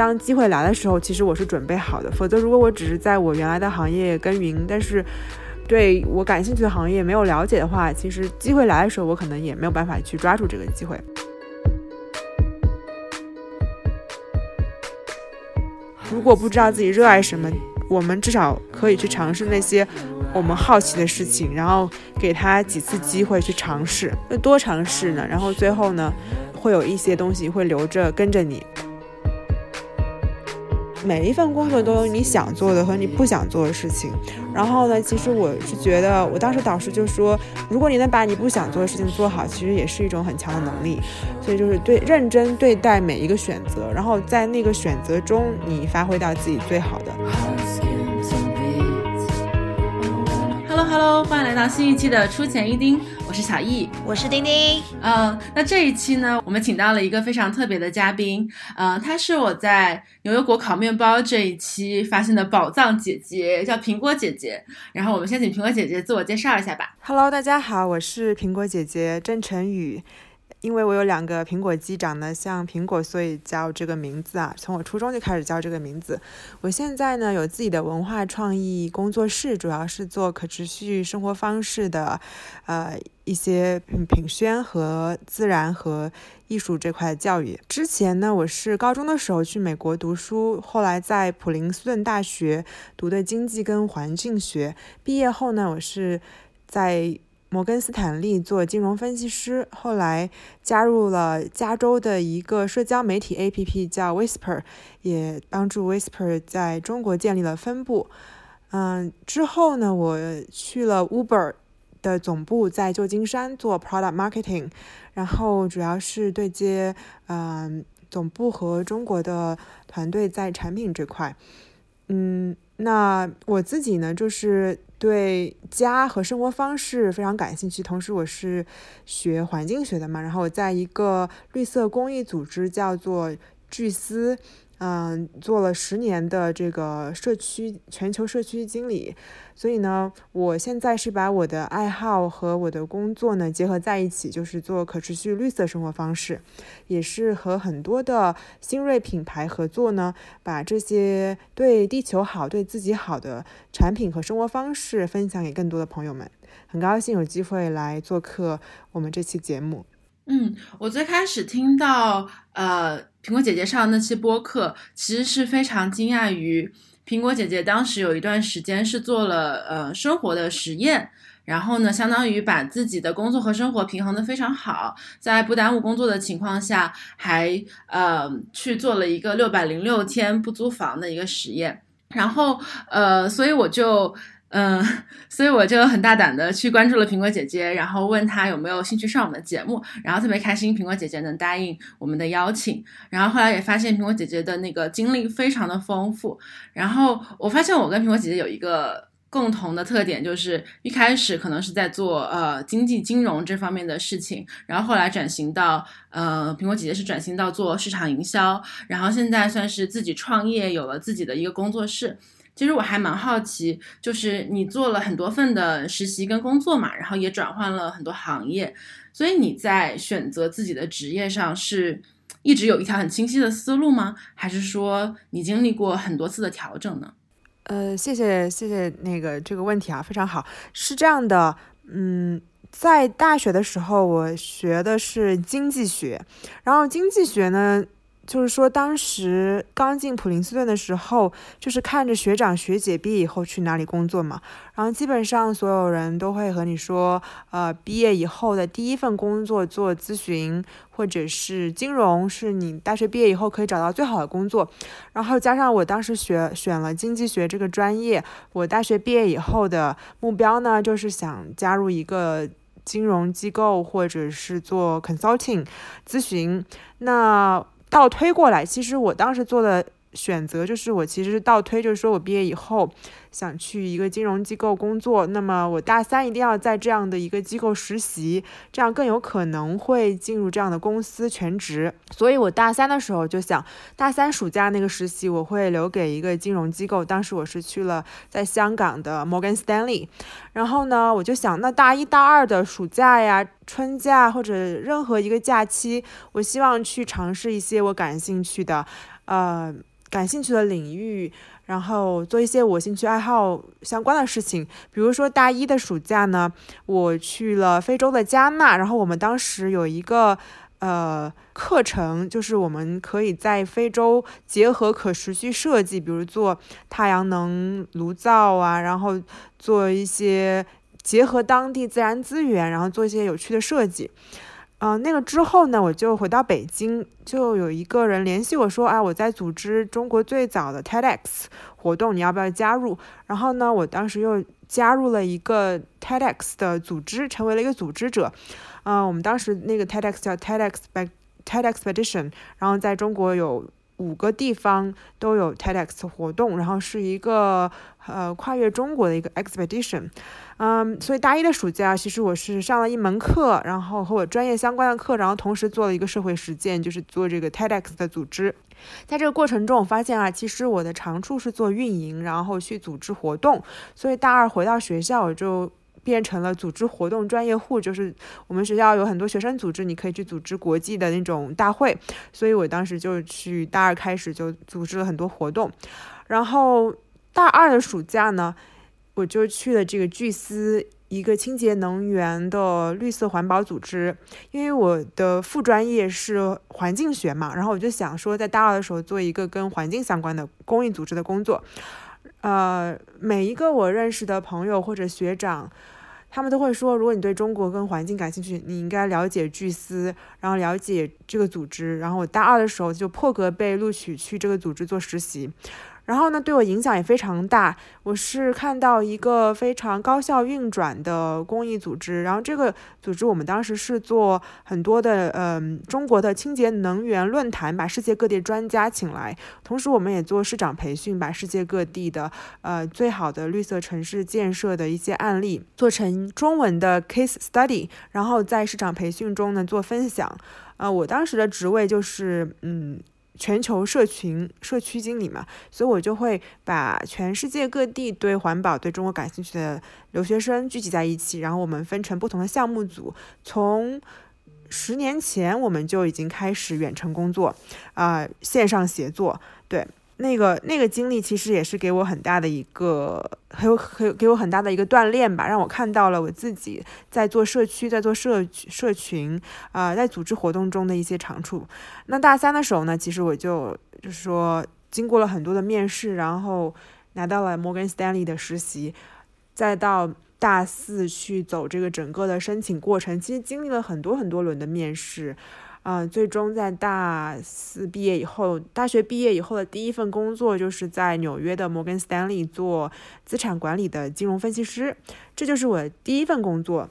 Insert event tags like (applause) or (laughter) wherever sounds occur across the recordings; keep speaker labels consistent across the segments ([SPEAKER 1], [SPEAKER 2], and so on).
[SPEAKER 1] 当机会来的时候，其实我是准备好的。否则，如果我只是在我原来的行业耕耘，但是对我感兴趣的行业没有了解的话，其实机会来的时候，我可能也没有办法去抓住这个机会。如果不知道自己热爱什么，我们至少可以去尝试那些我们好奇的事情，然后给他几次机会去尝试，那多尝试呢，然后最后呢，会有一些东西会留着跟着你。每一份工作都有你想做的和你不想做的事情。然后呢，其实我是觉得，我当时导师就说，如果你能把你不想做的事情做好，其实也是一种很强的能力。所以就是对认真对待每一个选择，然后在那个选择中，你发挥到自己最好的。
[SPEAKER 2] Hello，欢迎来到新一期的出钱一丁，我是小易，
[SPEAKER 3] 我是丁丁。
[SPEAKER 2] 嗯，那这一期呢，我们请到了一个非常特别的嘉宾，嗯，她是我在牛油果烤面包这一期发现的宝藏姐姐，叫苹果姐姐。然后我们先请苹果姐姐自我介绍一下吧。
[SPEAKER 1] Hello，大家好，我是苹果姐姐郑晨宇。因为我有两个苹果肌长得像苹果，所以叫这个名字啊。从我初中就开始叫这个名字。我现在呢有自己的文化创意工作室，主要是做可持续生活方式的，呃一些品宣和自然和艺术这块教育。之前呢我是高中的时候去美国读书，后来在普林斯顿大学读的经济跟环境学。毕业后呢我是在。摩根斯坦利做金融分析师，后来加入了加州的一个社交媒体 APP 叫 Whisper，也帮助 Whisper 在中国建立了分部。嗯，之后呢，我去了 Uber 的总部，在旧金山做 Product Marketing，然后主要是对接嗯总部和中国的团队在产品这块。嗯，那我自己呢，就是。对家和生活方式非常感兴趣，同时我是学环境学的嘛，然后我在一个绿色公益组织叫做巨思。嗯，做了十年的这个社区全球社区经理，所以呢，我现在是把我的爱好和我的工作呢结合在一起，就是做可持续绿色生活方式，也是和很多的新锐品牌合作呢，把这些对地球好、对自己好的产品和生活方式分享给更多的朋友们。很高兴有机会来做客我们这期节目。
[SPEAKER 2] 嗯，我最开始听到呃苹果姐姐上那期播客，其实是非常惊讶于苹果姐姐当时有一段时间是做了呃生活的实验，然后呢，相当于把自己的工作和生活平衡的非常好，在不耽误工作的情况下，还呃去做了一个六百零六天不租房的一个实验，然后呃，所以我就。嗯，所以我就很大胆的去关注了苹果姐姐，然后问她有没有兴趣上我们的节目，然后特别开心苹果姐姐能答应我们的邀请，然后后来也发现苹果姐姐的那个经历非常的丰富，然后我发现我跟苹果姐姐有一个共同的特点，就是一开始可能是在做呃经济金融这方面的事情，然后后来转型到呃苹果姐姐是转型到做市场营销，然后现在算是自己创业，有了自己的一个工作室。其实我还蛮好奇，就是你做了很多份的实习跟工作嘛，然后也转换了很多行业，所以你在选择自己的职业上是一直有一条很清晰的思路吗？还是说你经历过很多次的调整呢？
[SPEAKER 1] 呃，谢谢谢谢那个这个问题啊，非常好。是这样的，嗯，在大学的时候我学的是经济学，然后经济学呢。就是说，当时刚进普林斯顿的时候，就是看着学长学姐毕业以后去哪里工作嘛。然后基本上所有人都会和你说，呃，毕业以后的第一份工作做咨询或者是金融，是你大学毕业以后可以找到最好的工作。然后加上我当时学选了经济学这个专业，我大学毕业以后的目标呢，就是想加入一个金融机构或者是做 consulting 咨询。那倒推过来，其实我当时做的选择就是，我其实是倒推，就是说我毕业以后。想去一个金融机构工作，那么我大三一定要在这样的一个机构实习，这样更有可能会进入这样的公司全职。所以我大三的时候就想，大三暑假那个实习我会留给一个金融机构。当时我是去了在香港的摩根斯丹利。然后呢，我就想，那大一大二的暑假呀、春假或者任何一个假期，我希望去尝试一些我感兴趣的。呃感兴趣的领域，然后做一些我兴趣爱好相关的事情。比如说大一的暑假呢，我去了非洲的加纳，然后我们当时有一个。呃，课程就是我们可以在非洲结合可持续设计，比如做太阳能炉灶啊，然后做一些结合当地自然资源，然后做一些有趣的设计。嗯，那个之后呢，我就回到北京，就有一个人联系我说，啊，我在组织中国最早的 TEDx 活动，你要不要加入？然后呢，我当时又加入了一个 TEDx 的组织，成为了一个组织者。嗯，我们当时那个 TEDx 叫 TEDx TEDxpedition，然后在中国有五个地方都有 TEDx 活动，然后是一个呃跨越中国的一个 expedition。嗯，所以大一的暑假，其实我是上了一门课，然后和我专业相关的课，然后同时做了一个社会实践，就是做这个 TEDx 的组织。在这个过程中，我发现啊，其实我的长处是做运营，然后去组织活动。所以大二回到学校，我就。变成了组织活动专业户，就是我们学校有很多学生组织，你可以去组织国际的那种大会，所以我当时就去大二开始就组织了很多活动，然后大二的暑假呢，我就去了这个巨思一个清洁能源的绿色环保组织，因为我的副专业是环境学嘛，然后我就想说在大二的时候做一个跟环境相关的公益组织的工作。呃，每一个我认识的朋友或者学长，他们都会说，如果你对中国跟环境感兴趣，你应该了解巨思，然后了解这个组织。然后我大二的时候就破格被录取去这个组织做实习。然后呢，对我影响也非常大。我是看到一个非常高效运转的公益组织，然后这个组织我们当时是做很多的，嗯，中国的清洁能源论坛，把世界各地专家请来，同时我们也做市长培训，把世界各地的，呃，最好的绿色城市建设的一些案例做成中文的 case study，然后在市场培训中呢做分享。呃，我当时的职位就是，嗯。全球社群社区经理嘛，所以我就会把全世界各地对环保、对中国感兴趣的留学生聚集在一起，然后我们分成不同的项目组。从十年前我们就已经开始远程工作，啊，线上协作，对。那个那个经历其实也是给我很大的一个，很有很给我很大的一个锻炼吧，让我看到了我自己在做社区、在做社社群啊，在组织活动中的一些长处。那大三的时候呢，其实我就就是说，经过了很多的面试，然后拿到了摩根斯丹利的实习，再到大四去走这个整个的申请过程，其实经历了很多很多轮的面试。嗯，最终在大四毕业以后，大学毕业以后的第一份工作就是在纽约的摩根斯丹利做资产管理的金融分析师，这就是我第一份工作，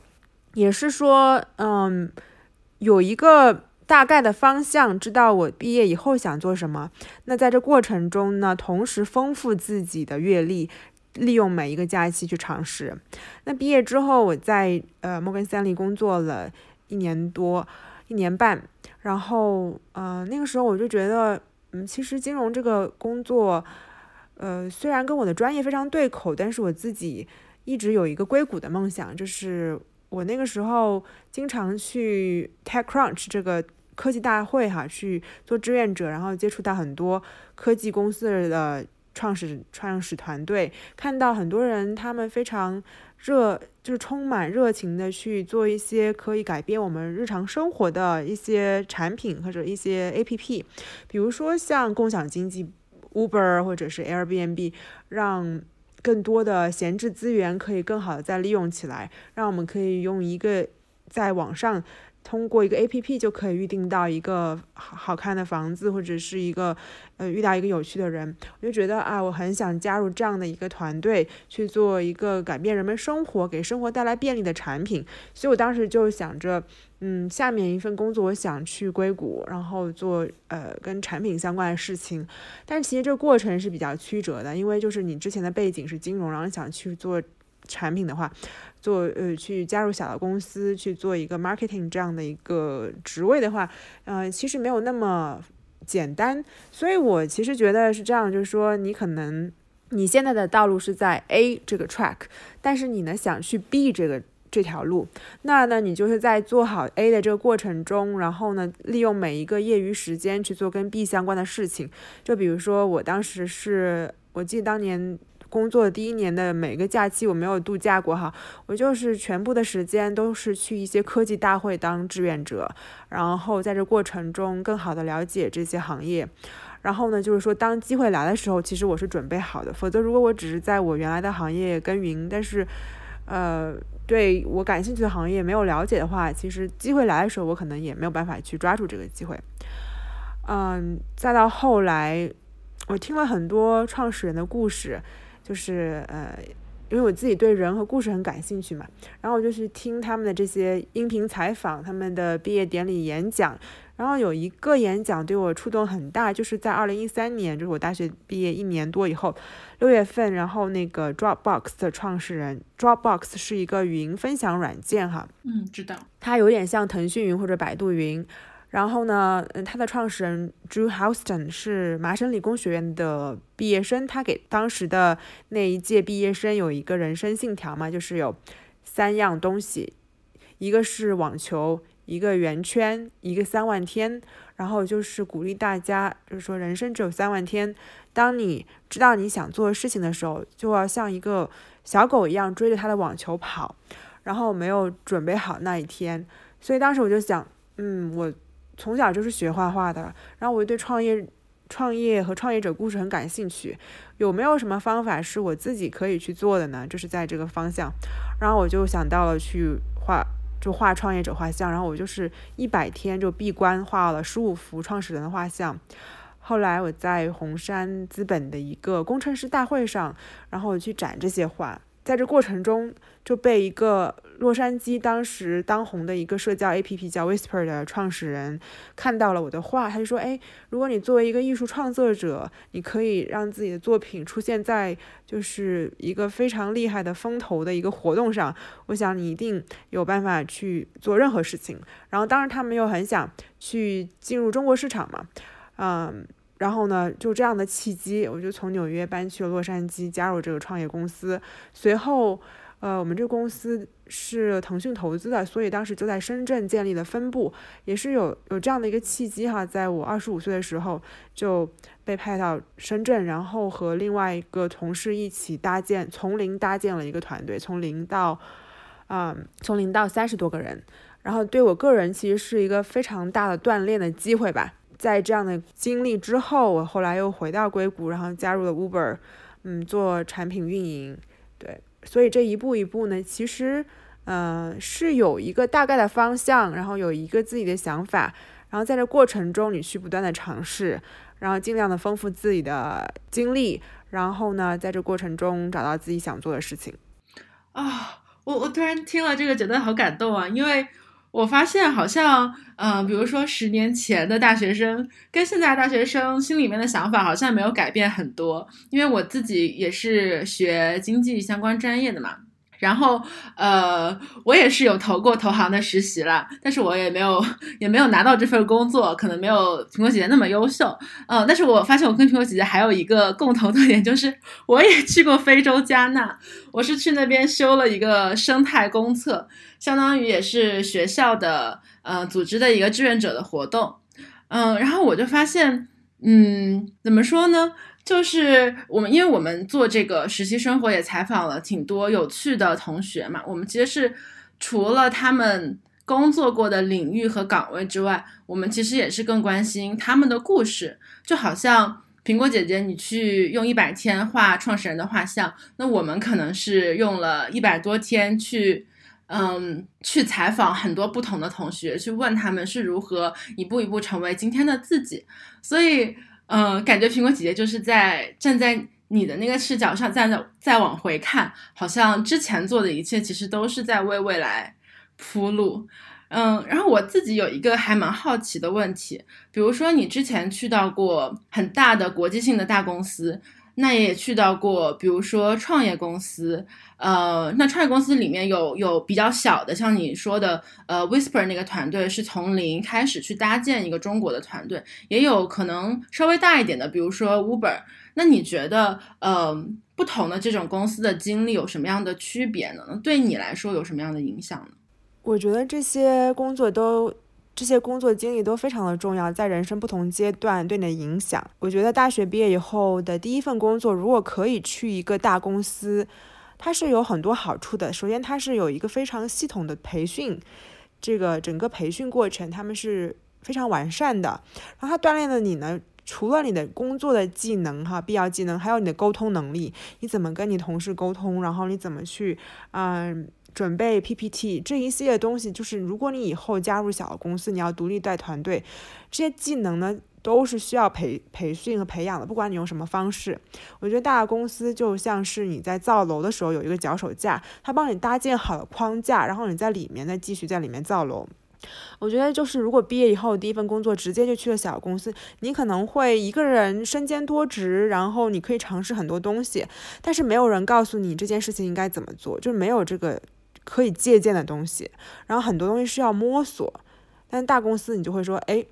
[SPEAKER 1] 也是说，嗯，有一个大概的方向，知道我毕业以后想做什么。那在这过程中呢，同时丰富自己的阅历，利用每一个假期去尝试。那毕业之后，我在呃摩根斯丹利工作了一年多。一年半，然后，呃，那个时候我就觉得，嗯，其实金融这个工作，呃，虽然跟我的专业非常对口，但是我自己一直有一个硅谷的梦想，就是我那个时候经常去 TechCrunch 这个科技大会哈去做志愿者，然后接触到很多科技公司的创始创始团队，看到很多人他们非常。热就是充满热情的去做一些可以改变我们日常生活的一些产品或者一些 A P P，比如说像共享经济，Uber 或者是 Airbnb，让更多的闲置资源可以更好的再利用起来，让我们可以用一个在网上。通过一个 A P P 就可以预定到一个好好看的房子，或者是一个呃遇到一个有趣的人，我就觉得啊，我很想加入这样的一个团队，去做一个改变人们生活、给生活带来便利的产品。所以我当时就想着，嗯，下面一份工作我想去硅谷，然后做呃跟产品相关的事情。但其实这个过程是比较曲折的，因为就是你之前的背景是金融，然后想去做。产品的话，做呃去加入小的公司去做一个 marketing 这样的一个职位的话，呃，其实没有那么简单。所以我其实觉得是这样，就是说你可能你现在的道路是在 A 这个 track，但是你呢想去 B 这个这条路。那呢，你就是在做好 A 的这个过程中，然后呢，利用每一个业余时间去做跟 B 相关的事情。就比如说，我当时是我记得当年。工作第一年的每个假期，我没有度假过哈，我就是全部的时间都是去一些科技大会当志愿者，然后在这过程中更好的了解这些行业，然后呢，就是说当机会来的时候，其实我是准备好的，否则如果我只是在我原来的行业耕耘，但是，呃，对我感兴趣的行业没有了解的话，其实机会来的时候，我可能也没有办法去抓住这个机会，嗯，再到后来，我听了很多创始人的故事。就是呃，因为我自己对人和故事很感兴趣嘛，然后我就去听他们的这些音频采访，他们的毕业典礼演讲，然后有一个演讲对我触动很大，就是在二零一三年，就是我大学毕业一年多以后，六月份，然后那个 Dropbox 的创始人，Dropbox 是一个语音分享软件哈，
[SPEAKER 2] 嗯，知道，
[SPEAKER 1] 它有点像腾讯云或者百度云。然后呢，嗯，他的创始人 Drew Houston 是麻省理工学院的毕业生，他给当时的那一届毕业生有一个人生信条嘛，就是有三样东西，一个是网球，一个圆圈，一个三万天，然后就是鼓励大家，就是说人生只有三万天，当你知道你想做的事情的时候，就要像一个小狗一样追着他的网球跑，然后没有准备好那一天，所以当时我就想，嗯，我。从小就是学画画的，然后我对创业、创业和创业者故事很感兴趣。有没有什么方法是我自己可以去做的呢？就是在这个方向，然后我就想到了去画，就画创业者画像。然后我就是一百天就闭关画了十五幅创始人的画像。后来我在红杉资本的一个工程师大会上，然后我去展这些画。在这过程中，就被一个洛杉矶当时当红的一个社交 APP 叫 Whisper 的创始人看到了我的画，他就说：“哎，如果你作为一个艺术创作者，你可以让自己的作品出现在就是一个非常厉害的风投的一个活动上，我想你一定有办法去做任何事情。”然后，当然他们又很想去进入中国市场嘛，嗯。然后呢，就这样的契机，我就从纽约搬去了洛杉矶，加入这个创业公司。随后，呃，我们这个公司是腾讯投资的，所以当时就在深圳建立了分部，也是有有这样的一个契机哈。在我二十五岁的时候，就被派到深圳，然后和另外一个同事一起搭建，从零搭建了一个团队，从零到，嗯，从零到三十多个人。然后对我个人其实是一个非常大的锻炼的机会吧。在这样的经历之后，我后来又回到硅谷，然后加入了 Uber，嗯，做产品运营。对，所以这一步一步呢，其实，嗯，是有一个大概的方向，然后有一个自己的想法，然后在这过程中，你去不断的尝试，然后尽量的丰富自己的经历，然后呢，在这过程中找到自己想做的事情。
[SPEAKER 2] 啊，我我突然听了这个，觉得好感动啊，因为。我发现好像，嗯，比如说十年前的大学生跟现在大学生心里面的想法好像没有改变很多，因为我自己也是学经济相关专业的嘛。然后，呃，我也是有投过投行的实习了，但是我也没有，也没有拿到这份工作，可能没有苹果姐姐那么优秀，嗯，但是我发现我跟苹果姐姐还有一个共同特点，就是我也去过非洲加纳，我是去那边修了一个生态公测，相当于也是学校的，呃，组织的一个志愿者的活动，嗯，然后我就发现，嗯，怎么说呢？就是我们，因为我们做这个实习生活也采访了挺多有趣的同学嘛。我们其实是除了他们工作过的领域和岗位之外，我们其实也是更关心他们的故事。就好像苹果姐姐，你去用一百天画创始人的画像，那我们可能是用了一百多天去，嗯，去采访很多不同的同学，去问他们是如何一步一步成为今天的自己。所以。嗯，感觉苹果姐姐就是在站在你的那个视角上，站在再往回看，好像之前做的一切其实都是在为未来铺路。嗯，然后我自己有一个还蛮好奇的问题，比如说你之前去到过很大的国际性的大公司，那也去到过，比如说创业公司，呃，那创业公司里面有有比较小的，像你说的，呃，Whisper 那个团队是从零开始去搭建一个中国的团队，也有可能稍微大一点的，比如说 Uber。那你觉得，呃，不同的这种公司的经历有什么样的区别呢？对你来说有什么样的影响呢？
[SPEAKER 1] 我觉得这些工作都，这些工作经历都非常的重要，在人生不同阶段对你的影响。我觉得大学毕业以后的第一份工作，如果可以去一个大公司，它是有很多好处的。首先，它是有一个非常系统的培训，这个整个培训过程他们是非常完善的，然后它锻炼了你呢。除了你的工作的技能哈，必要技能，还有你的沟通能力，你怎么跟你同事沟通，然后你怎么去，嗯，准备 PPT 这一系列东西，就是如果你以后加入小公司，你要独立带团队，这些技能呢都是需要培培训和培养的，不管你用什么方式。我觉得大公司就像是你在造楼的时候有一个脚手架，它帮你搭建好了框架，然后你在里面再继续在里面造楼。我觉得就是，如果毕业以后第一份工作直接就去了小公司，你可能会一个人身兼多职，然后你可以尝试很多东西，但是没有人告诉你这件事情应该怎么做，就没有这个可以借鉴的东西，然后很多东西是要摸索。但大公司你就会说，哎，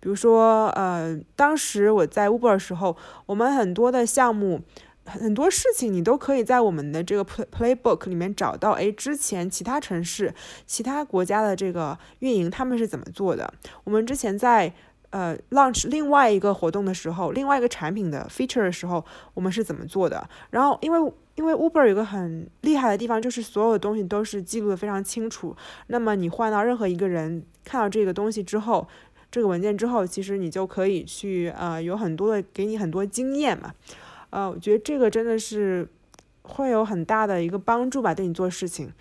[SPEAKER 1] 比如说，呃，当时我在 Uber 的时候，我们很多的项目。很多事情你都可以在我们的这个 play playbook 里面找到，哎，之前其他城市、其他国家的这个运营他们是怎么做的？我们之前在呃 launch 另外一个活动的时候，另外一个产品的 feature 的时候，我们是怎么做的？然后，因为因为 Uber 有个很厉害的地方，就是所有的东西都是记录的非常清楚。那么你换到任何一个人看到这个东西之后，这个文件之后，其实你就可以去呃有很多的给你很多经验嘛。呃，我觉得这个真的是会有很大的一个帮助吧，对你做事情。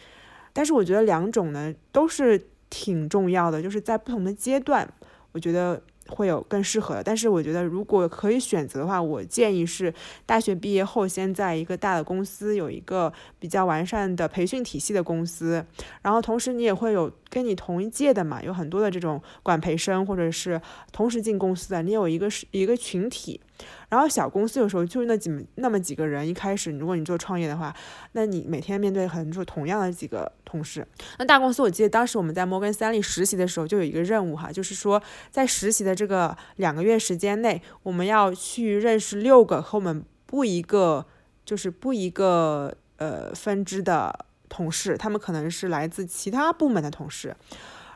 [SPEAKER 1] 但是我觉得两种呢都是挺重要的，就是在不同的阶段，我觉得会有更适合的。但是我觉得如果可以选择的话，我建议是大学毕业后先在一个大的公司有一个比较完善的培训体系的公司，然后同时你也会有跟你同一届的嘛，有很多的这种管培生或者是同时进公司的，你有一个是一个群体。然后小公司有时候就是那几那么几个人，一开始如果你做创业的话，那你每天面对很多同样的几个同事。那大公司，我记得当时我们在摩根斯坦利实习的时候，就有一个任务哈，就是说在实习的这个两个月时间内，我们要去认识六个和我们不一个，就是不一个呃分支的同事，他们可能是来自其他部门的同事。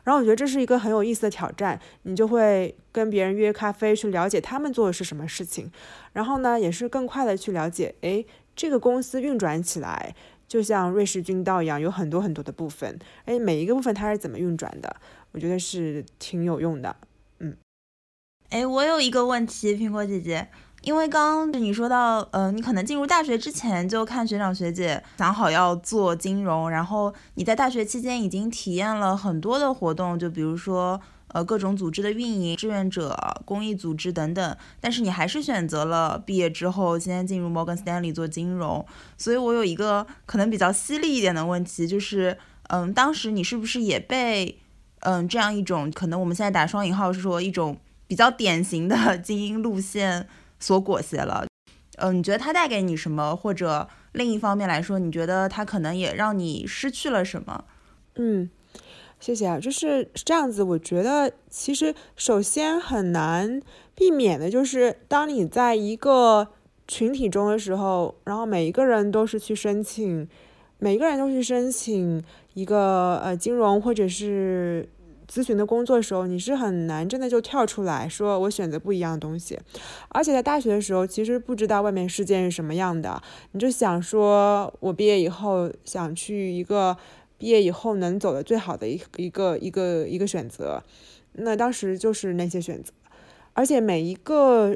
[SPEAKER 1] 然后我觉得这是一个很有意思的挑战，你就会跟别人约咖啡去了解他们做的是什么事情，然后呢，也是更快的去了解，哎，这个公司运转起来就像瑞士军刀一样，有很多很多的部分，哎，每一个部分它是怎么运转的，我觉得是挺有用的，嗯，
[SPEAKER 3] 哎，我有一个问题，苹果姐姐。因为刚刚你说到，呃，你可能进入大学之前就看学长学姐想好要做金融，然后你在大学期间已经体验了很多的活动，就比如说，呃，各种组织的运营、志愿者、公益组织等等，但是你还是选择了毕业之后先进入摩根斯丹利做金融。所以我有一个可能比较犀利一点的问题，就是，嗯，当时你是不是也被，嗯，这样一种可能我们现在打双引号是说一种比较典型的 (laughs) 精英路线？所裹挟了，嗯，你觉得它带给你什么？或者另一方面来说，你觉得它可能也让你失去了什么？
[SPEAKER 1] 嗯，谢谢啊，就是这样子。我觉得其实首先很难避免的就是，当你在一个群体中的时候，然后每一个人都是去申请，每个人都去申请一个呃金融或者是。咨询的工作的时候，你是很难真的就跳出来说我选择不一样的东西，而且在大学的时候，其实不知道外面世界是什么样的，你就想说我毕业以后想去一个毕业以后能走的最好的一一个一个一个选择，那当时就是那些选择，而且每一个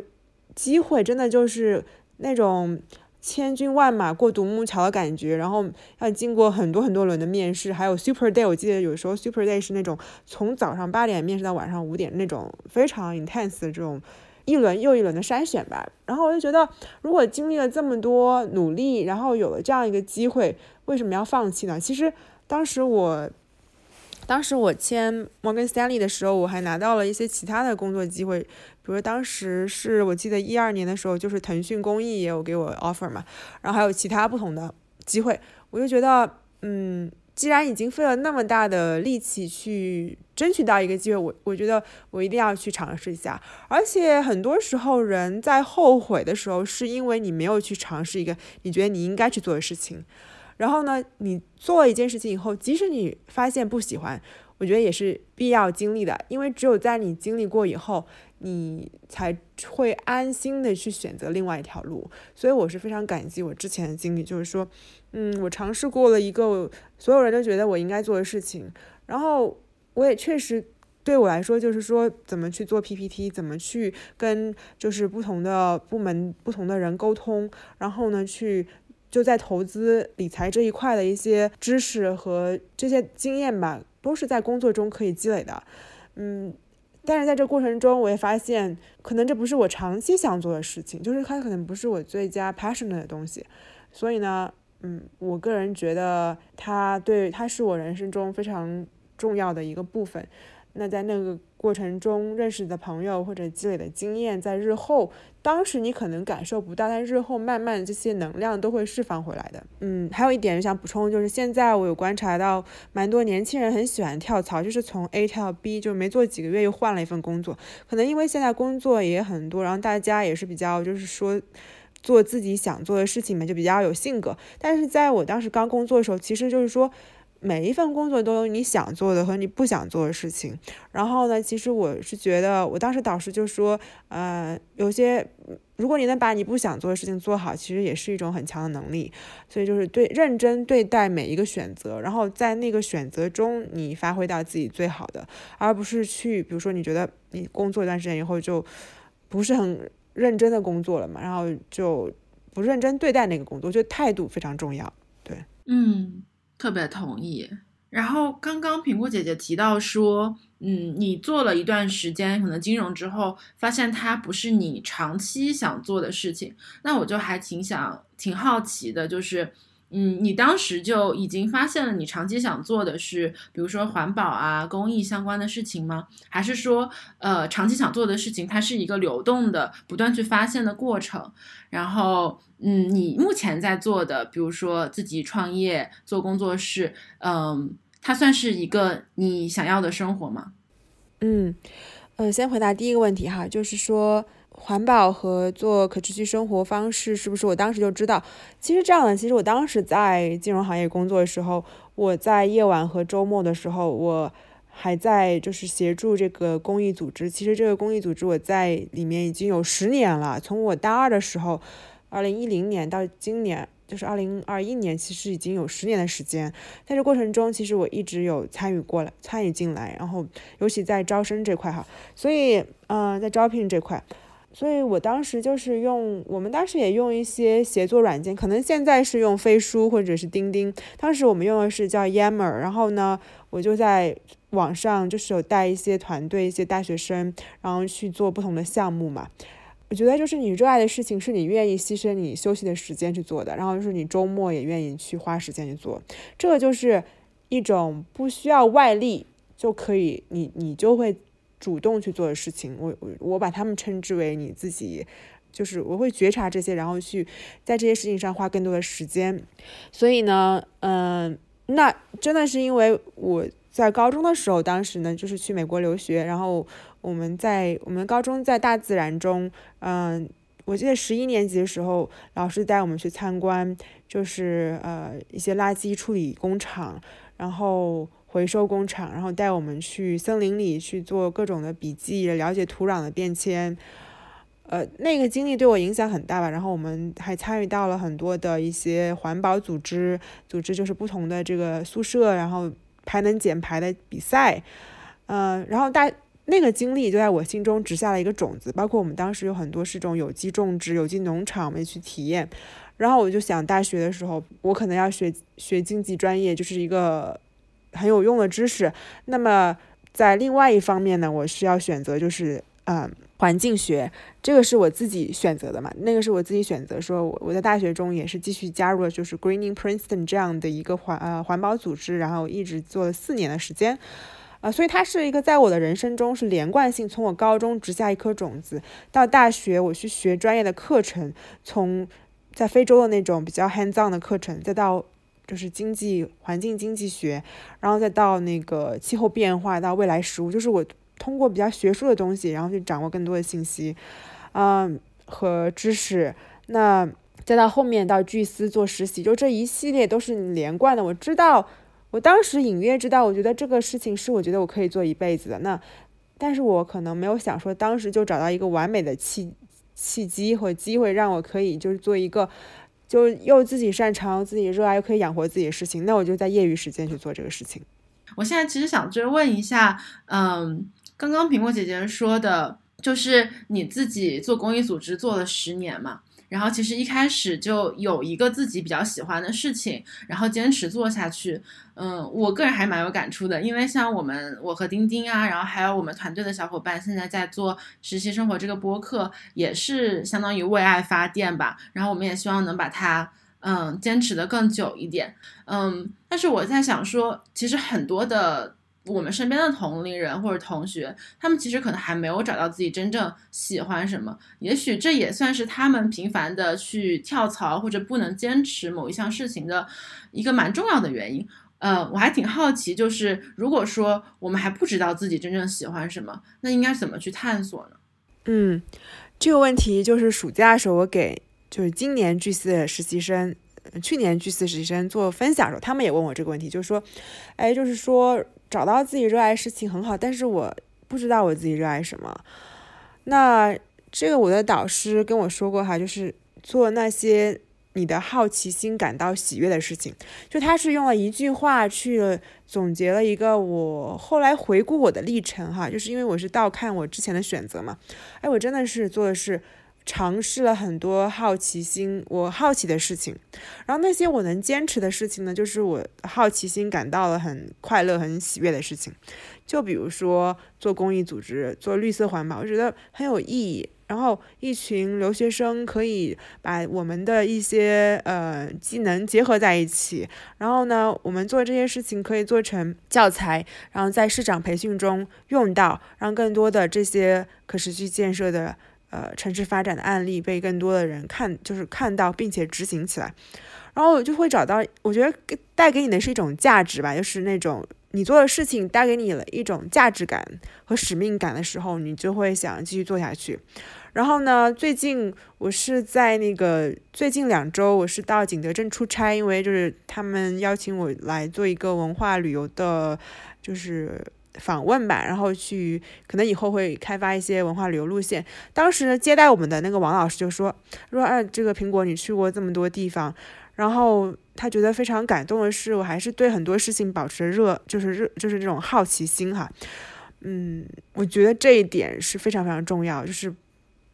[SPEAKER 1] 机会真的就是那种。千军万马过独木桥的感觉，然后要经过很多很多轮的面试，还有 Super Day。我记得有时候 Super Day 是那种从早上八点面试到晚上五点那种非常 intense 的这种一轮又一轮的筛选吧。然后我就觉得，如果经历了这么多努力，然后有了这样一个机会，为什么要放弃呢？其实当时我当时我签摩根斯丹利的时候，我还拿到了一些其他的工作机会，比如当时是我记得一二年的时候，就是腾讯公益也有给我 offer 嘛，然后还有其他不同的机会，我就觉得，嗯。既然已经费了那么大的力气去争取到一个机会，我我觉得我一定要去尝试一下。而且很多时候人在后悔的时候，是因为你没有去尝试一个你觉得你应该去做的事情。然后呢，你做一件事情以后，即使你发现不喜欢，我觉得也是必要经历的。因为只有在你经历过以后，你才会安心的去选择另外一条路。所以我是非常感激我之前的经历，就是说。嗯，我尝试过了一个所有人都觉得我应该做的事情，然后我也确实对我来说就是说怎么去做 PPT，怎么去跟就是不同的部门、不同的人沟通，然后呢去就在投资理财这一块的一些知识和这些经验吧，都是在工作中可以积累的。嗯，但是在这过程中，我也发现可能这不是我长期想做的事情，就是它可能不是我最佳 passionate 的东西，所以呢。嗯，我个人觉得他对他是我人生中非常重要的一个部分。那在那个过程中认识的朋友或者积累的经验，在日后当时你可能感受不到，但日后慢慢这些能量都会释放回来的。嗯，还有一点想补充，就是现在我有观察到蛮多年轻人很喜欢跳槽，就是从 A 跳 B，就没做几个月又换了一份工作。可能因为现在工作也很多，然后大家也是比较就是说。做自己想做的事情嘛，就比较有性格。但是在我当时刚工作的时候，其实就是说，每一份工作都有你想做的和你不想做的事情。然后呢，其实我是觉得，我当时导师就说，呃，有些如果你能把你不想做的事情做好，其实也是一种很强的能力。所以就是对认真对待每一个选择，然后在那个选择中你发挥到自己最好的，而不是去，比如说你觉得你工作一段时间以后就不是很。认真的工作了嘛，然后就不认真对待那个工作，我觉得态度非常重要。对，
[SPEAKER 2] 嗯，特别同意。然后刚刚苹果姐姐提到说，嗯，你做了一段时间可能金融之后，发现它不是你长期想做的事情，那我就还挺想挺好奇的，就是。嗯，你当时就已经发现了你长期想做的是，比如说环保啊、公益相关的事情吗？还是说，呃，长期想做的事情它是一个流动的、不断去发现的过程？然后，嗯，你目前在做的，比如说自己创业、做工作室，嗯，它算是一个你想要的生活吗？
[SPEAKER 1] 嗯，呃，先回答第一个问题哈，就是说。环保和做可持续生活方式是不是我当时就知道？其实这样的，其实我当时在金融行业工作的时候，我在夜晚和周末的时候，我还在就是协助这个公益组织。其实这个公益组织我在里面已经有十年了，从我大二的时候，二零一零年到今年就是二零二一年，其实已经有十年的时间。在这过程中，其实我一直有参与过来，参与进来，然后尤其在招生这块哈，所以嗯，在招聘这块。所以我当时就是用，我们当时也用一些协作软件，可能现在是用飞书或者是钉钉，当时我们用的是叫 Yammer。然后呢，我就在网上就是有带一些团队，一些大学生，然后去做不同的项目嘛。我觉得就是你热爱的事情，是你愿意牺牲你休息的时间去做的，然后就是你周末也愿意去花时间去做，这个就是一种不需要外力就可以，你你就会。主动去做的事情，我我我把他们称之为你自己，就是我会觉察这些，然后去在这些事情上花更多的时间。所以呢，嗯，那真的是因为我在高中的时候，当时呢就是去美国留学，然后我们在我们高中在大自然中，嗯，我记得十一年级的时候，老师带我们去参观，就是呃一些垃圾处理工厂，然后。回收工厂，然后带我们去森林里去做各种的笔记，了解土壤的变迁。呃，那个经历对我影响很大吧。然后我们还参与到了很多的一些环保组织，组织就是不同的这个宿舍，然后排能减排的比赛。嗯，然后大那个经历就在我心中植下了一个种子。包括我们当时有很多是种有机种植、有机农场，我们去体验。然后我就想，大学的时候我可能要学学经济专业，就是一个。很有用的知识。那么，在另外一方面呢，我是要选择就是，嗯，环境学，这个是我自己选择的嘛？那个是我自己选择，说我我在大学中也是继续加入了就是 Greening Princeton 这样的一个环呃环保组织，然后一直做了四年的时间，啊，所以它是一个在我的人生中是连贯性，从我高中植下一颗种子，到大学我去学专业的课程，从在非洲的那种比较 hands on 的课程，再到就是经济环境经济学，然后再到那个气候变化，到未来食物，就是我。通过比较学术的东西，然后去掌握更多的信息，嗯，和知识。那再到后面到巨思做实习，就这一系列都是连贯的。我知道，我当时隐约知道，我觉得这个事情是我觉得我可以做一辈子的。那，但是我可能没有想说，当时就找到一个完美的契契机和机会，让我可以就是做一个，就又自己擅长、自己热爱又可以养活自己的事情。那我就在业余时间去做这个事情。
[SPEAKER 2] 我现在其实想追问一下，嗯。刚刚苹果姐姐说的，就是你自己做公益组织做了十年嘛，然后其实一开始就有一个自己比较喜欢的事情，然后坚持做下去。嗯，我个人还蛮有感触的，因为像我们我和丁丁啊，然后还有我们团队的小伙伴，现在在做实习生活这个播客，也是相当于为爱发电吧。然后我们也希望能把它嗯坚持的更久一点。嗯，但是我在想说，其实很多的。我们身边的同龄人或者同学，他们其实可能还没有找到自己真正喜欢什么，也许这也算是他们频繁的去跳槽或者不能坚持某一项事情的一个蛮重要的原因。呃，我还挺好奇，就是如果说我们还不知道自己真正喜欢什么，那应该怎么去探索呢？
[SPEAKER 1] 嗯，这个问题就是暑假的时候我给就是今年巨四的实习生，去年巨四实习生做分享的时候，他们也问我这个问题，就是说，哎，就是说。找到自己热爱事情很好，但是我不知道我自己热爱什么。那这个我的导师跟我说过哈，就是做那些你的好奇心感到喜悦的事情。就他是用了一句话去总结了一个我后来回顾我的历程哈，就是因为我是倒看我之前的选择嘛。哎，我真的是做的是。尝试了很多好奇心，我好奇的事情，然后那些我能坚持的事情呢，就是我好奇心感到了很快乐、很喜悦的事情。就比如说做公益组织、做绿色环保，我觉得很有意义。然后一群留学生可以把我们的一些呃技能结合在一起，然后呢，我们做这些事情可以做成教材，然后在市长培训中用到，让更多的这些可持续建设的。呃，城市发展的案例被更多的人看，就是看到并且执行起来，然后就会找到，我觉得带给你的是一种价值吧，就是那种你做的事情带给你了一种价值感和使命感的时候，你就会想继续做下去。然后呢，最近我是在那个最近两周，我是到景德镇出差，因为就是他们邀请我来做一个文化旅游的，就是。访问吧，然后去，可能以后会开发一些文化旅游路线。当时接待我们的那个王老师就说：“说，哎，这个苹果你去过这么多地方，然后他觉得非常感动的是，我还是对很多事情保持热，就是热，就是这种好奇心哈。嗯，我觉得这一点是非常非常重要。就是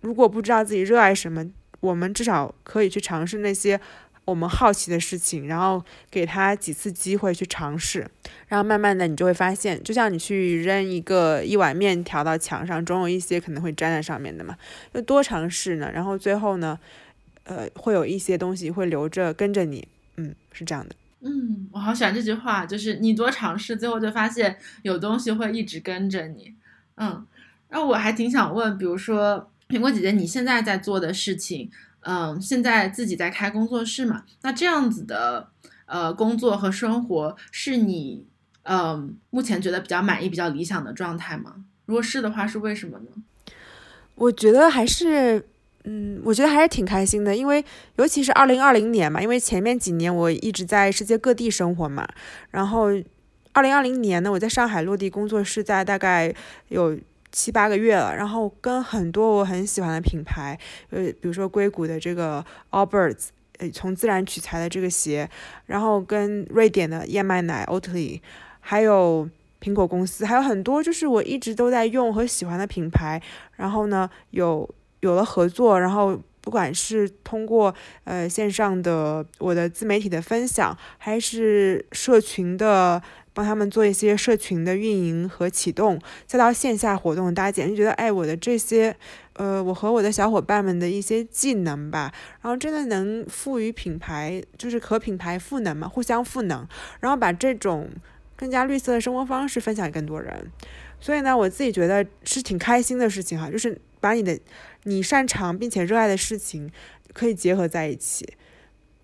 [SPEAKER 1] 如果不知道自己热爱什么，我们至少可以去尝试那些。”我们好奇的事情，然后给他几次机会去尝试，然后慢慢的你就会发现，就像你去扔一个一碗面条到墙上，总有一些可能会粘在上面的嘛。就多尝试呢，然后最后呢，呃，会有一些东西会留着跟着你，嗯，是这样的。
[SPEAKER 2] 嗯，我好喜欢这句话，就是你多尝试，最后就发现有东西会一直跟着你。嗯，然后我还挺想问，比如说苹果姐姐，你现在在做的事情。嗯，现在自己在开工作室嘛？那这样子的呃工作和生活是你嗯目前觉得比较满意、比较理想的状态吗？如果是的话，是为什么呢？
[SPEAKER 1] 我觉得还是嗯，我觉得还是挺开心的，因为尤其是二零二零年嘛，因为前面几年我一直在世界各地生活嘛，然后二零二零年呢，我在上海落地工作室，在大概有。七八个月了，然后跟很多我很喜欢的品牌，呃，比如说硅谷的这个 Allbirds，呃，从自然取材的这个鞋，然后跟瑞典的燕麦奶 Oatly，还有苹果公司，还有很多就是我一直都在用和喜欢的品牌，然后呢，有有了合作，然后不管是通过呃线上的我的自媒体的分享，还是社群的。帮他们做一些社群的运营和启动，再到线下活动搭建，就觉得哎，我的这些，呃，我和我的小伙伴们的一些技能吧，然后真的能赋予品牌，就是和品牌赋能嘛，互相赋能，然后把这种更加绿色的生活方式分享给更多人。所以呢，我自己觉得是挺开心的事情哈，就是把你的你擅长并且热爱的事情可以结合在一起，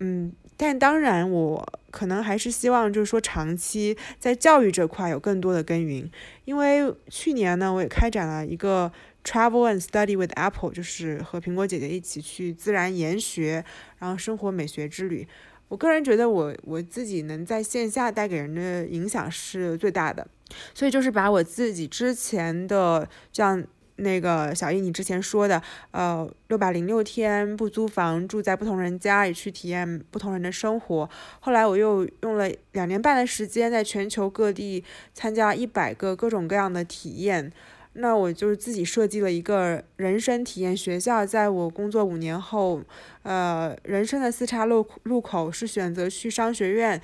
[SPEAKER 1] 嗯，但当然我可能还是希望就是说长期在教育这块有更多的耕耘，因为去年呢我也开展了一个 travel and study with Apple，就是和苹果姐姐一起去自然研学，然后生活美学之旅。我个人觉得我我自己能在线下带给人的影响是最大的。所以就是把我自己之前的，这样那个小易你之前说的，呃，六百零六天不租房，住在不同人家里去体验不同人的生活。后来我又用了两年半的时间，在全球各地参加一百个各种各样的体验。那我就是自己设计了一个人生体验学校，在我工作五年后，呃，人生的四叉路路口是选择去商学院。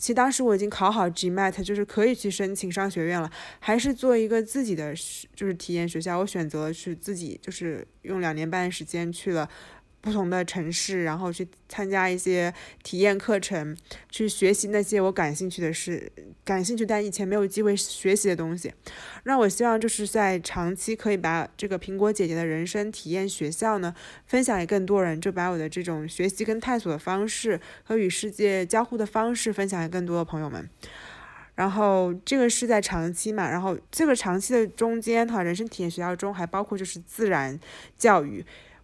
[SPEAKER 1] 其实当时我已经考好 GMAT，就是可以去申请商学院了，还是做一个自己的就是体验学校。我选择去自己就是用两年半的时间去了。不同的城市，然后去参加一些体验课程，去学习那些我感兴趣的事，感兴趣但以前没有机会学习的东西。那我希望就是在长期可以把这个苹果姐姐的人生体验学校呢分享给更多人，就把我的这种学习跟探索的方式和与世界交互的方式分享给更多的朋友们。然后这个是在长期嘛，然后这个长期的中间哈，人生体验学校中还包括就是自然教育。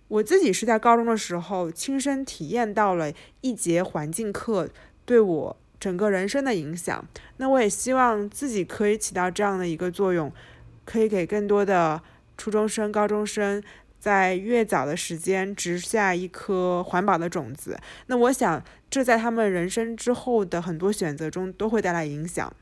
[SPEAKER 1] 我自己是在高中的时候亲身体验到了一节环境课对我整个人生的影响，那我也希望自己可以起到这样的一个作用，可以给更多的初中生、高中生在越早的时间植下一颗环保的种子。那我想，这在他们人生之后的很多选择中都会带来影响，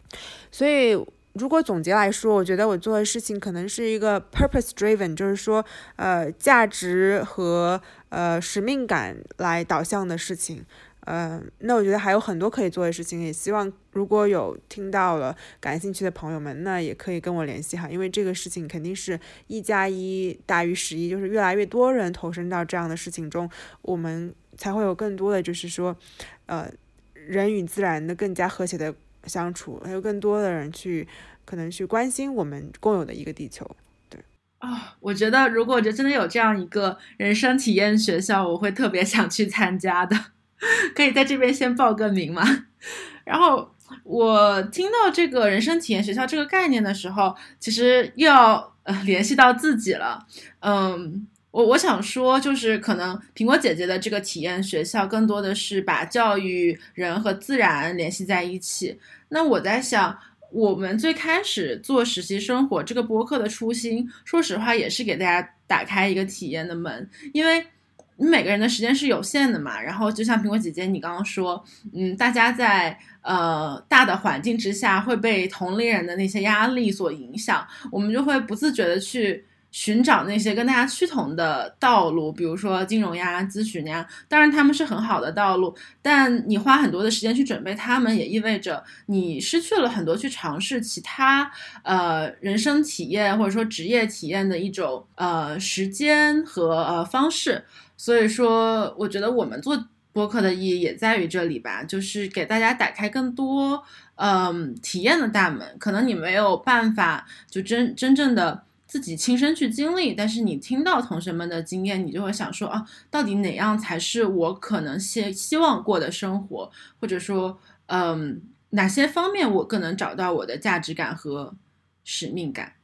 [SPEAKER 1] 所以。如果总结来说，我觉得我做的事情可能是一个 purpose driven，就是说，呃，价值和呃使命感来导向的事情。呃，那我觉得还有很多可以做的事情，也希望如果有听到了感兴趣的朋友们，那也可以跟我联系哈，因为这个事情肯定是一加一大于十一，就是越来越多人投身到这样的事情中，我们才会有更多的就是说，呃，人与自然的更加和谐的。相处，还有更多的人去，可能去关心我们共有的一个地球。对
[SPEAKER 2] 啊，我觉得如果就真的有这样一个人生体验学校，我会特别想去参加的。(laughs) 可以在这边先报个名吗？(laughs) 然后我听到这个人生体验学校这个概念的时候，其实又要呃联系到自己了。嗯。我我想说，就是可能苹果姐姐的这个体验学校，更多的是把教育人和自然联系在一起。那我在想，我们最开始做实习生活这个播客的初心，说实话也是给大家打开一个体验的门，因为你每个人的时间是有限的嘛。然后就像苹果姐姐你刚刚说，嗯，大家在呃大的环境之下会被同龄人的那些压力所影响，我们就会不自觉的去。寻找那些跟大家趋同的道路，比如说金融呀、咨询呀，当然他们是很好的道路，但你花很多的时间去准备他们，也意味着你失去了很多去尝试其他呃人生体验或者说职业体验的一种呃时间和呃方式。所以说，我觉得我们做播客的意义也在于这里吧，就是给大家打开更多嗯体验的大门。可能你没有办法就真真正的。自己亲身去经历，但是你听到同学们的经验，你就会想说啊，到底哪样才是我可能希希望过的生活，或者说，嗯，哪些方面我更能找到我的价值感和使命感？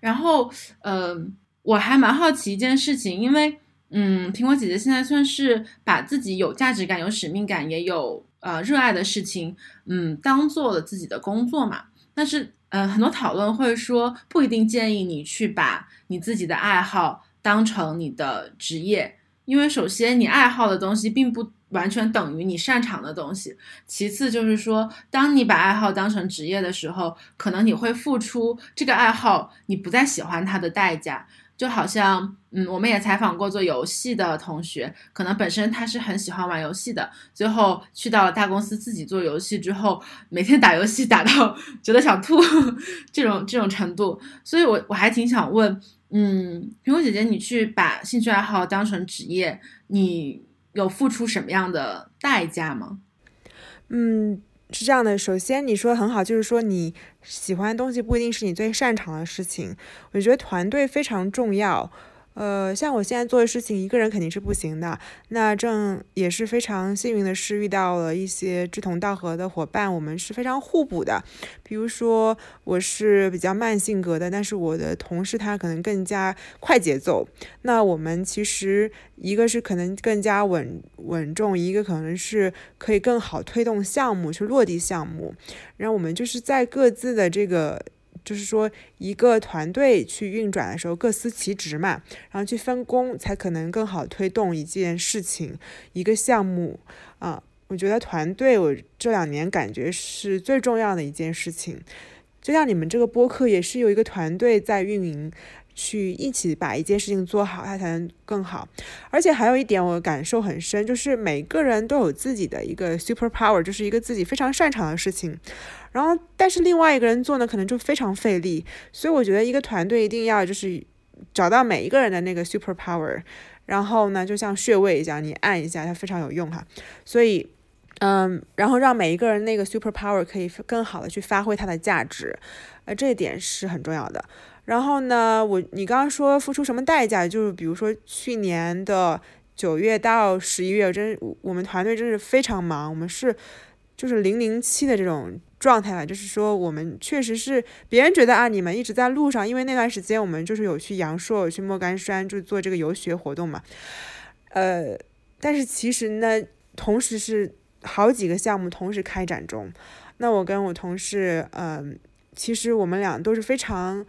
[SPEAKER 2] 然后，嗯，我还蛮好奇一件事情，因为，嗯，苹果姐姐现在算是把自己有价值感、有使命感，也有呃热爱的事情，嗯，当做了自己的工作嘛，但是。呃，很多讨论会说，不一定建议你去把你自己的爱好当成你的职业，因为首先你爱好的东西并不完全等于你擅长的东西。其次就是说，当你把爱好当成职业的时候，可能你会付出这个爱好你不再喜欢它的代价。就好像，嗯，我们也采访过做游戏的同学，可能本身他是很喜欢玩游戏的，最后去到了大公司自己做游戏之后，每天打游戏打到觉得想吐 (laughs) 这种这种程度，所以我我还挺想问，嗯，苹果姐姐，你去把兴趣爱好当成职业，你有付出什么样的代价吗？
[SPEAKER 1] 嗯。是这样的，首先你说很好，就是说你喜欢的东西不一定是你最擅长的事情。我觉得团队非常重要。呃，像我现在做的事情，一个人肯定是不行的。那正也是非常幸运的是，遇到了一些志同道合的伙伴，我们是非常互补的。比如说，我是比较慢性格的，但是我的同事他可能更加快节奏。那我们其实一个是可能更加稳稳重，一个可能是可以更好推动项目去落地项目。然后我们就是在各自的这个。就是说，一个团队去运转的时候，各司其职嘛，然后去分工，才可能更好推动一件事情、一个项目啊。我觉得团队，我这两年感觉是最重要的一件事情。就像你们这个播客，也是有一个团队在运营。去一起把一件事情做好，它才能更好。而且还有一点，我感受很深，就是每个人都有自己的一个 super power，就是一个自己非常擅长的事情。然后，但是另外一个人做呢，可能就非常费力。所以我觉得一个团队一定要就是找到每一个人的那个 super power，然后呢，就像穴位一样，你按一下，它非常有用哈。所以，嗯，然后让每一个人那个 super power 可以更好的去发挥它的价值，呃，这一点是很重要的。然后呢，我你刚刚说付出什么代价？就是比如说去年的九月到十一月，真我们团队真是非常忙，我们是就是零零七的这种状态吧。就是说我们确实是别人觉得啊，你们一直在路上，因为那段时间我们就是有去阳朔、有去莫干山，就做这个游学活动嘛。呃，但是其实呢，同时是好几个项目同时开展中。那我跟我同事，嗯，其实我们俩都是非常。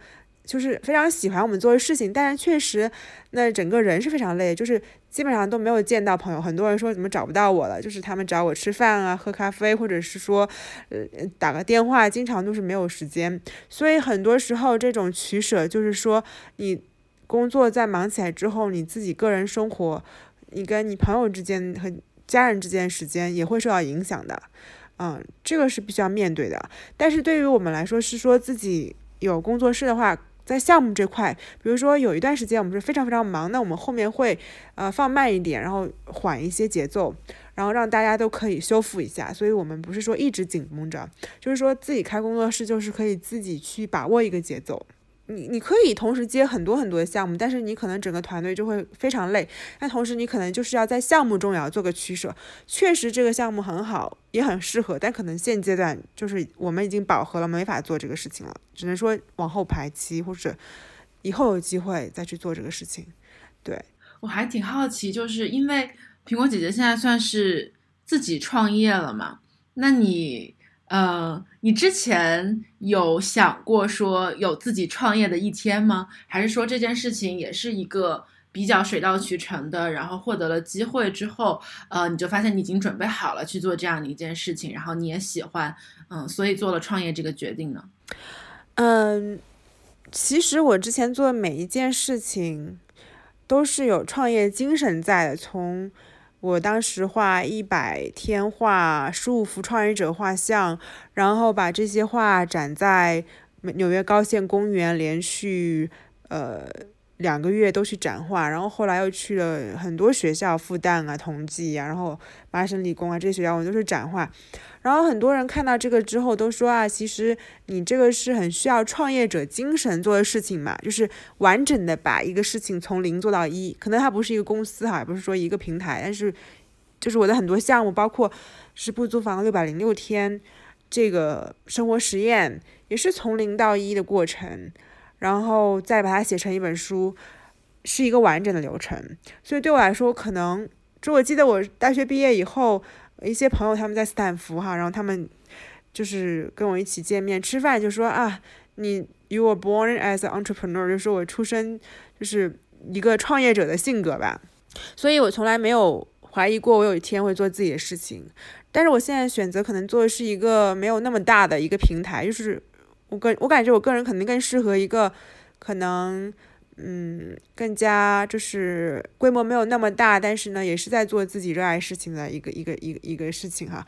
[SPEAKER 1] 就是非常喜欢我们做的事情，但是确实，那整个人是非常累，就是基本上都没有见到朋友。很多人说怎么找不到我了，就是他们找我吃饭啊、喝咖啡，或者是说，呃，打个电话，经常都是没有时间。所以很多时候这种取舍，就是说你工作在忙起来之后，你自己个人生活，你跟你朋友之间和家人之间时间也会受到影响的。嗯，这个是必须要面对的。但是对于我们来说，是说自己有工作室的话。在项目这块，比如说有一段时间我们是非常非常忙，那我们后面会呃放慢一点，然后缓一些节奏，然后让大家都可以修复一下。所以我们不是说一直紧绷着，就是说自己开工作室就是可以自己去把握一个节奏。你你可以同时接很多很多的项目，但是你可能整个团队就会非常累。但同时你可能就是要在项目中也要做个取舍。确实这个项目很好，也很适合，但可能现阶段就是我们已经饱和了，没法做这个事情了，只能说往后排期，或者以后有机会再去做这个事情。对
[SPEAKER 2] 我还挺好奇，就是因为苹果姐姐现在算是自己创业了嘛？那你？呃，你之前有想过说有自己创业的一天吗？还是说这件事情也是一个比较水到渠成的？然后获得了机会之后，呃，你就发现你已经准备好了去做这样的一件事情，然后你也喜欢，嗯，所以做了创业这个决定呢？
[SPEAKER 1] 嗯，其实我之前做的每一件事情都是有创业精神在的，从。我当时画一百天画十五幅创业者画像，然后把这些画展在纽约高线公园，连续呃两个月都去展画，然后后来又去了很多学校，复旦啊、同济啊，然后麻省理工啊这些学校，我都是展画。然后很多人看到这个之后都说啊，其实你这个是很需要创业者精神做的事情嘛，就是完整的把一个事情从零做到一。可能它不是一个公司哈，不是说一个平台，但是就是我的很多项目，包括是不租房六百零六天这个生活实验，也是从零到一的过程，然后再把它写成一本书，是一个完整的流程。所以对我来说，可能就我记得我大学毕业以后。一些朋友他们在斯坦福哈，然后他们就是跟我一起见面吃饭，就说啊，你 you were born as an entrepreneur，就说我出生就是一个创业者的性格吧，所以我从来没有怀疑过我有一天会做自己的事情，但是我现在选择可能做的是一个没有那么大的一个平台，就是我个我感觉我个人可能更适合一个可能嗯，更加就是规模没有那么大，但是呢，也是在做自己热爱事情的一个一个一个一个事情哈。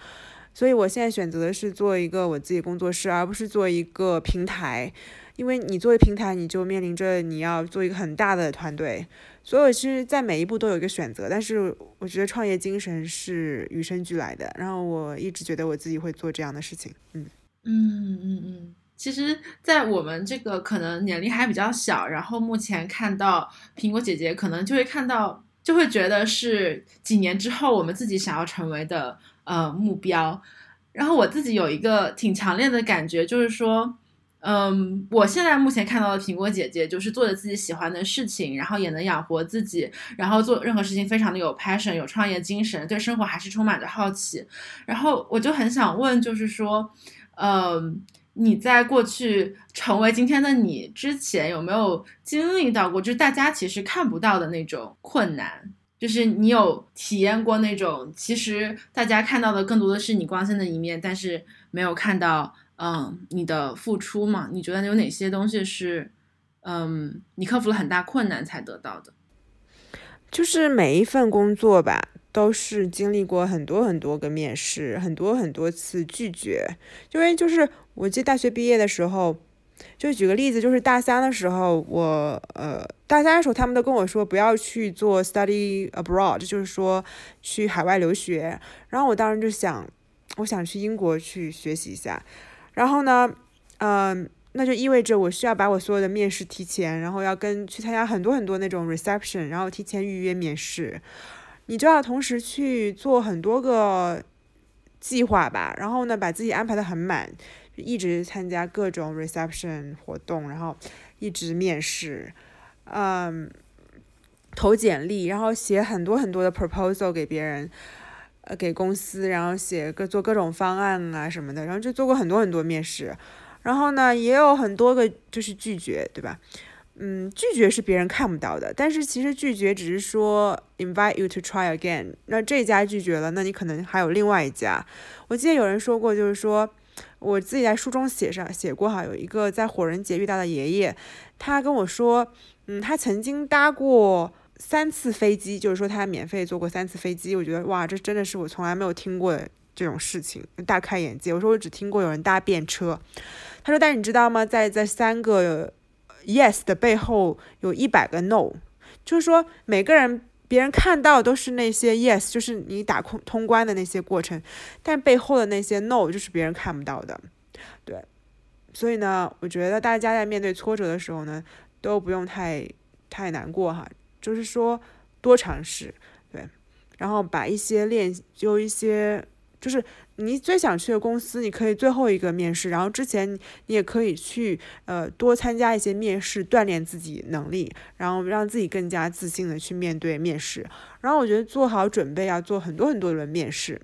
[SPEAKER 1] 所以我现在选择的是做一个我自己工作室，而不是做一个平台。因为你作为平台，你就面临着你要做一个很大的团队，所以我其实，在每一步都有一个选择。但是我觉得创业精神是与生俱来的，然后我一直觉得我自己会做这样的事情。
[SPEAKER 2] 嗯嗯嗯嗯。其实，在我们这个可能年龄还比较小，然后目前看到苹果姐姐，可能就会看到，就会觉得是几年之后我们自己想要成为的呃目标。然后我自己有一个挺强烈的感觉，就是说，嗯，我现在目前看到的苹果姐姐，就是做着自己喜欢的事情，然后也能养活自己，然后做任何事情非常的有 passion，有创业精神，对生活还是充满着好奇。然后我就很想问，就是说，嗯。你在过去成为今天的你之前，有没有经历到过，就是大家其实看不到的那种困难？就是你有体验过那种，其实大家看到的更多的是你光鲜的一面，但是没有看到，嗯，你的付出嘛？你觉得有哪些东西是，嗯，你克服了很大困难才得到的？
[SPEAKER 1] 就是每一份工作吧。都是经历过很多很多个面试，很多很多次拒绝。因为就是我记得大学毕业的时候，就举个例子，就是大三的时候，我呃大三的时候，他们都跟我说不要去做 study abroad，就是说去海外留学。然后我当时就想，我想去英国去学习一下。然后呢，嗯，那就意味着我需要把我所有的面试提前，然后要跟去参加很多很多那种 reception，然后提前预约面试。你就要同时去做很多个计划吧，然后呢，把自己安排的很满，一直参加各种 reception 活动，然后一直面试，嗯，投简历，然后写很多很多的 proposal 给别人，呃，给公司，然后写各做各种方案啊什么的，然后就做过很多很多面试，然后呢，也有很多个就是拒绝，对吧？嗯，拒绝是别人看不到的，但是其实拒绝只是说 invite you to try again。那这家拒绝了，那你可能还有另外一家。我记得有人说过，就是说我自己在书中写上写过哈，有一个在火人节遇到的爷爷，他跟我说，嗯，他曾经搭过三次飞机，就是说他免费坐过三次飞机。我觉得哇，这真的是我从来没有听过的这种事情，大开眼界。我说我只听过有人搭便车，他说，但是你知道吗，在在三个。Yes 的背后有一百个 No，就是说每个人别人看到都是那些 Yes，就是你打通通关的那些过程，但背后的那些 No 就是别人看不到的，对。所以呢，我觉得大家在面对挫折的时候呢，都不用太太难过哈，就是说多尝试，对，然后把一些练就一些。就是你最想去的公司，你可以最后一个面试，然后之前你也可以去呃多参加一些面试，锻炼自己能力，然后让自己更加自信的去面对面试。然后我觉得做好准备，要做很多很多轮面试，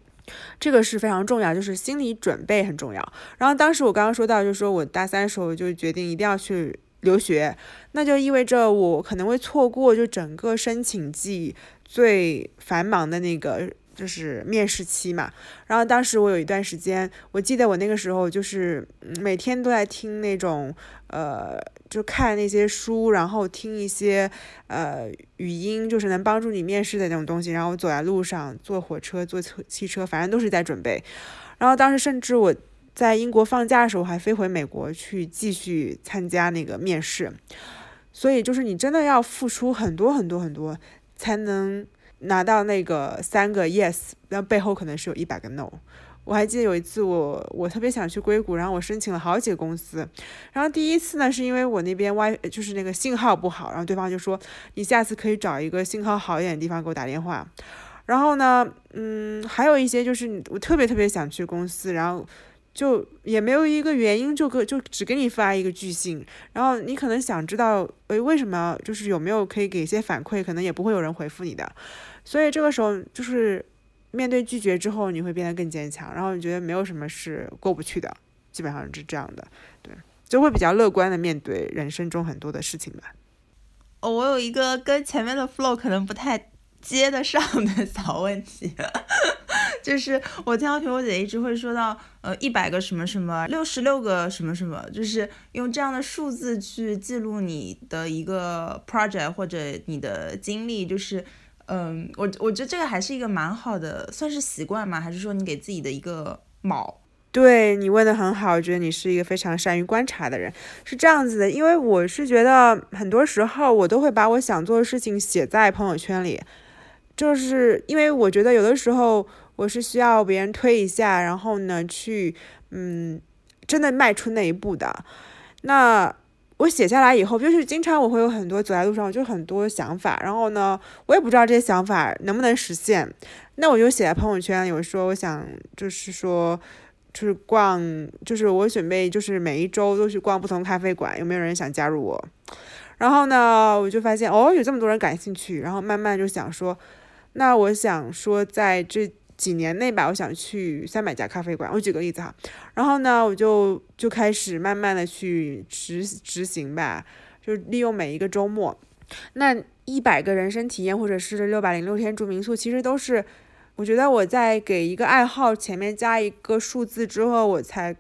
[SPEAKER 1] 这个是非常重要，就是心理准备很重要。然后当时我刚刚说到，就是说我大三时候就决定一定要去留学，那就意味着我可能会错过就整个申请季最繁忙的那个。就是面试期嘛，然后当时我有一段时间，我记得我那个时候就是每天都在听那种，呃，就看那些书，然后听一些呃语音，就是能帮助你面试的那种东西，然后走在路上，坐火车、坐车、汽车，反正都是在准备。然后当时甚至我在英国放假的时候，还飞回美国去继续参加那个面试。所以就是你真的要付出很多很多很多，才能。拿到那个三个 yes，那背后可能是有一百个 no。我还记得有一次，我我特别想去硅谷，然后我申请了好几个公司。然后第一次呢，是因为我那边 wi 就是那个信号不好，然后对方就说你下次可以找一个信号好一点的地方给我打电话。然后呢，嗯，还有一些就是我特别特别想去公司，然后就也没有一个原因，就给就只给你发一个拒信。然后你可能想知道，诶，为什么就是有没有可以给一些反馈，可能也不会有人回复你的。所以这个时候就是面对拒绝之后，你会变得更坚强，然后你觉得没有什么是过不去的，基本上是这样的，对，就会比较乐观的面对人生中很多的事情吧。
[SPEAKER 3] 哦，我有一个跟前面的 flow 可能不太接得上的小问题，(laughs) 就是我听到苹果姐一直会说到，呃，一百个什么什么，六十六个什么什么，就是用这样的数字去记录你的一个 project 或者你的经历，就是，嗯，我我觉得这个还是一个蛮好的，算是习惯吗？还是说你给自己的一个锚？
[SPEAKER 1] 对你问的很好，我觉得你是一个非常善于观察的人，是这样子的，因为我是觉得很多时候我都会把我想做的事情写在朋友圈里。就是因为我觉得有的时候我是需要别人推一下，然后呢去嗯真的迈出那一步的。那我写下来以后，就是经常我会有很多走在路上就很多想法，然后呢我也不知道这些想法能不能实现。那我就写在朋友圈，有说我想就是说就是逛，就是我准备就是每一周都去逛不同咖啡馆，有没有人想加入我？然后呢我就发现哦有这么多人感兴趣，然后慢慢就想说。那我想说，在这几年内吧，我想去三百家咖啡馆。我举个例子哈，然后呢，我就就开始慢慢的去执执行吧，就利用每一个周末。那一百个人生体验，或者是六百零六天住民宿，其实都是，我觉得我在给一个爱好前面加一个数字之后，我才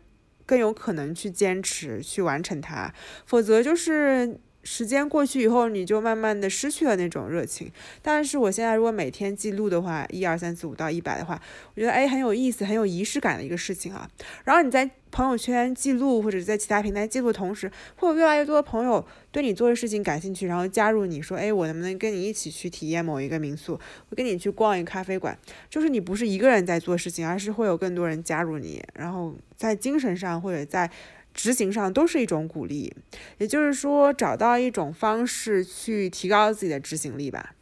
[SPEAKER 1] 更有可能去坚持去完成它，否则就是。时间过去以后，你就慢慢的失去了那种热情。但是我现在如果每天记录的话，一二三四五到一百的话，我觉得哎很有意思，很有仪式感的一个事情啊。然后你在朋友圈记录或者在其他平台记录的同时，会有越来越多的朋友对你做的事情感兴趣，然后加入你说，哎，我能不能跟你一起去体验某一个民宿，我跟你去逛一个咖啡馆？就是你不是一个人在做事情，而是会有更多人加入你，然后在精神上或者在。执行上都是一种鼓励，也就是说，找到一种方式去提高自己的执行力吧。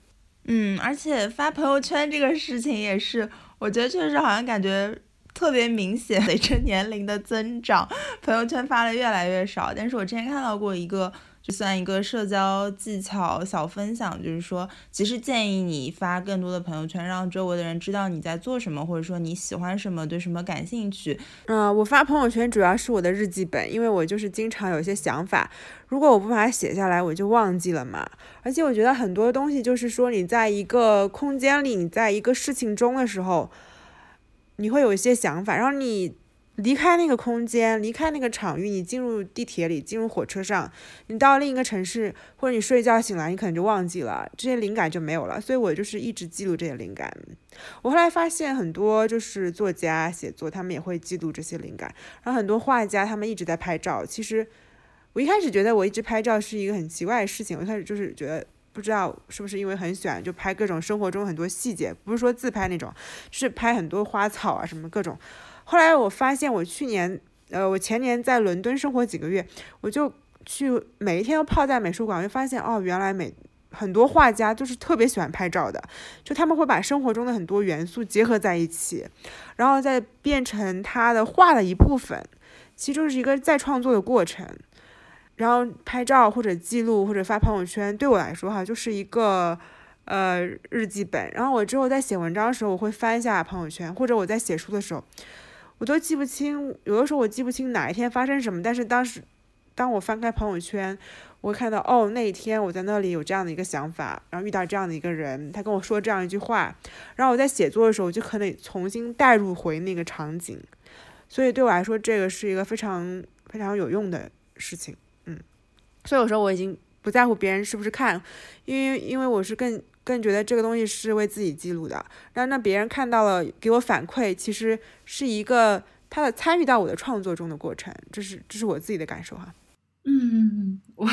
[SPEAKER 3] 嗯，而且发朋友圈这个事情也是，我觉得确实好像感觉特别明显，随着年龄的增长，朋友圈发的越来越少。但是我之前看到过一个。就算一个社交技巧小分享，就是说，其实建议你发更多的朋友圈，让周围的人知道你在做什么，或者说你喜欢什么，对什么感兴趣。
[SPEAKER 1] 嗯，我发朋友圈主要是我的日记本，因为我就是经常有一些想法，如果我不把它写下来，我就忘记了嘛。而且我觉得很多东西就是说，你在一个空间里，你在一个事情中的时候，你会有一些想法，然后你。离开那个空间，离开那个场域，你进入地铁里，进入火车上，你到另一个城市，或者你睡觉醒来，你可能就忘记了这些灵感就没有了。所以我就是一直记录这些灵感。我后来发现很多就是作家写作，他们也会记录这些灵感。然后很多画家他们一直在拍照。其实我一开始觉得我一直拍照是一个很奇怪的事情。我一开始就是觉得不知道是不是因为很喜欢就拍各种生活中很多细节，不是说自拍那种，是拍很多花草啊什么各种。后来我发现，我去年，呃，我前年在伦敦生活几个月，我就去每一天都泡在美术馆，我就发现，哦，原来美很多画家就是特别喜欢拍照的，就他们会把生活中的很多元素结合在一起，然后再变成他的画的一部分，其实就是一个再创作的过程。然后拍照或者记录或者发朋友圈，对我来说哈，就是一个呃日记本。然后我之后在写文章的时候，我会翻一下朋友圈，或者我在写书的时候。我都记不清，有的时候我记不清哪一天发生什么，但是当时，当我翻开朋友圈，我看到哦，那一天我在那里有这样的一个想法，然后遇到这样的一个人，他跟我说这样一句话，然后我在写作的时候就可能重新带入回那个场景，所以对我来说这个是一个非常非常有用的事情，嗯，所以有时候我已经不在乎别人是不是看，因为因为我是更。更觉得这个东西是为自己记录的，那那别人看到了给我反馈，其实是一个他的参与到我的创作中的过程，这是这是我自己的感受哈。
[SPEAKER 2] 嗯，我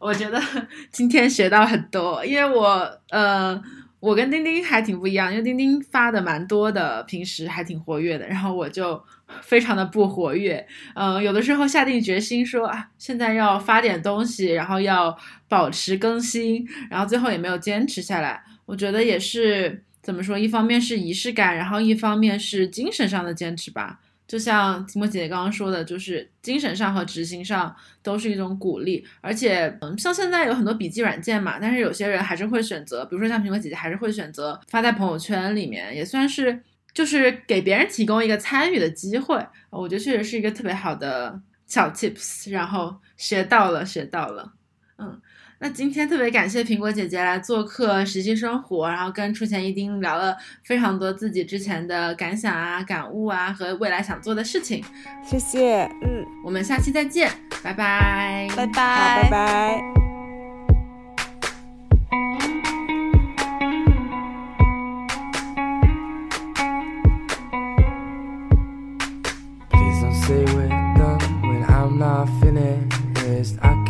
[SPEAKER 2] 我觉得 (laughs) 今天学到很多，因为我呃。我跟丁丁还挺不一样，因为丁丁发的蛮多的，平时还挺活跃的，然后我就非常的不活跃。嗯，有的时候下定决心说啊，现在要发点东西，然后要保持更新，然后最后也没有坚持下来。我觉得也是怎么说，一方面是仪式感，然后一方面是精神上的坚持吧。就像提莫姐姐刚刚说的，就是精神上和执行上都是一种鼓励，而且，嗯，像现在有很多笔记软件嘛，但是有些人还是会选择，比如说像苹果姐姐，还是会选择发在朋友圈里面，也算是就是给别人提供一个参与的机会。我觉得确实是一个特别好的小 tips，然后学到了，学到了，嗯。那今天特别感谢苹果姐姐来做客实习生活，然后跟出钱一丁聊了非常多自己之前的感想啊、感悟啊和未来想做的事情。
[SPEAKER 1] 谢谢，嗯，
[SPEAKER 2] 我们下期再见，拜拜，
[SPEAKER 3] 拜
[SPEAKER 1] 拜，拜
[SPEAKER 4] 拜。honest, I